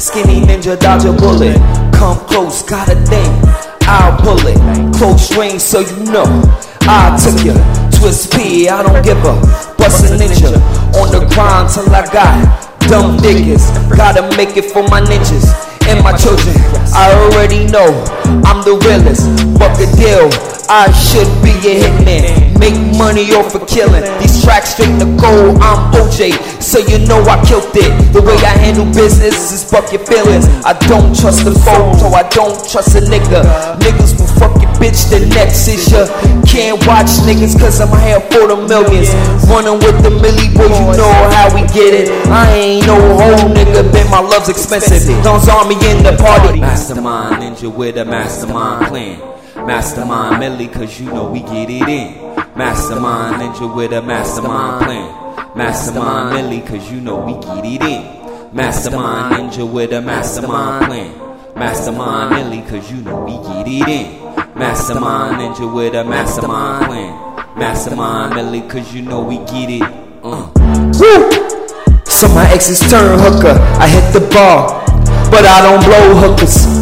Skinny ninja, dodge a bullet. Come close, got a thing. I'll pull it. Close range, so you know. I took you. Twist P, I don't give a. Bust a ninja. On the grind till I got dumb niggas. Gotta make it for my ninjas and my children. I already know I'm the realest. Fuck a deal. I should be a hitman. Make money off of killing. These tracks straight to gold. I'm OJ, so you know I killed it. The way I handle business is fuck your feelings. I don't trust the phone, so I don't trust a nigga. Niggas will fuck your bitch, the next is ya. Can't watch niggas cause I'm here for the millions. Running with the milli boy, you know how we get it. I ain't no hoe nigga, bet my love's expensive. Don't saw me in the party. Mastermind ninja with a mastermind plan. Mastermind Milli, cause you know we get it in. Mastermind ninja with a mastermind plan. Mastermind Milli, cause you know we get it in. Mastermind ninja with a mastermind plan. Mastermind Milli, cause you know we get it in. Mastermind ninja with a mastermind plan. Mastermind Milli, cause you know we get it. Uh. Woo! So my exes turn hooker. I hit the bar, but I don't blow hookers.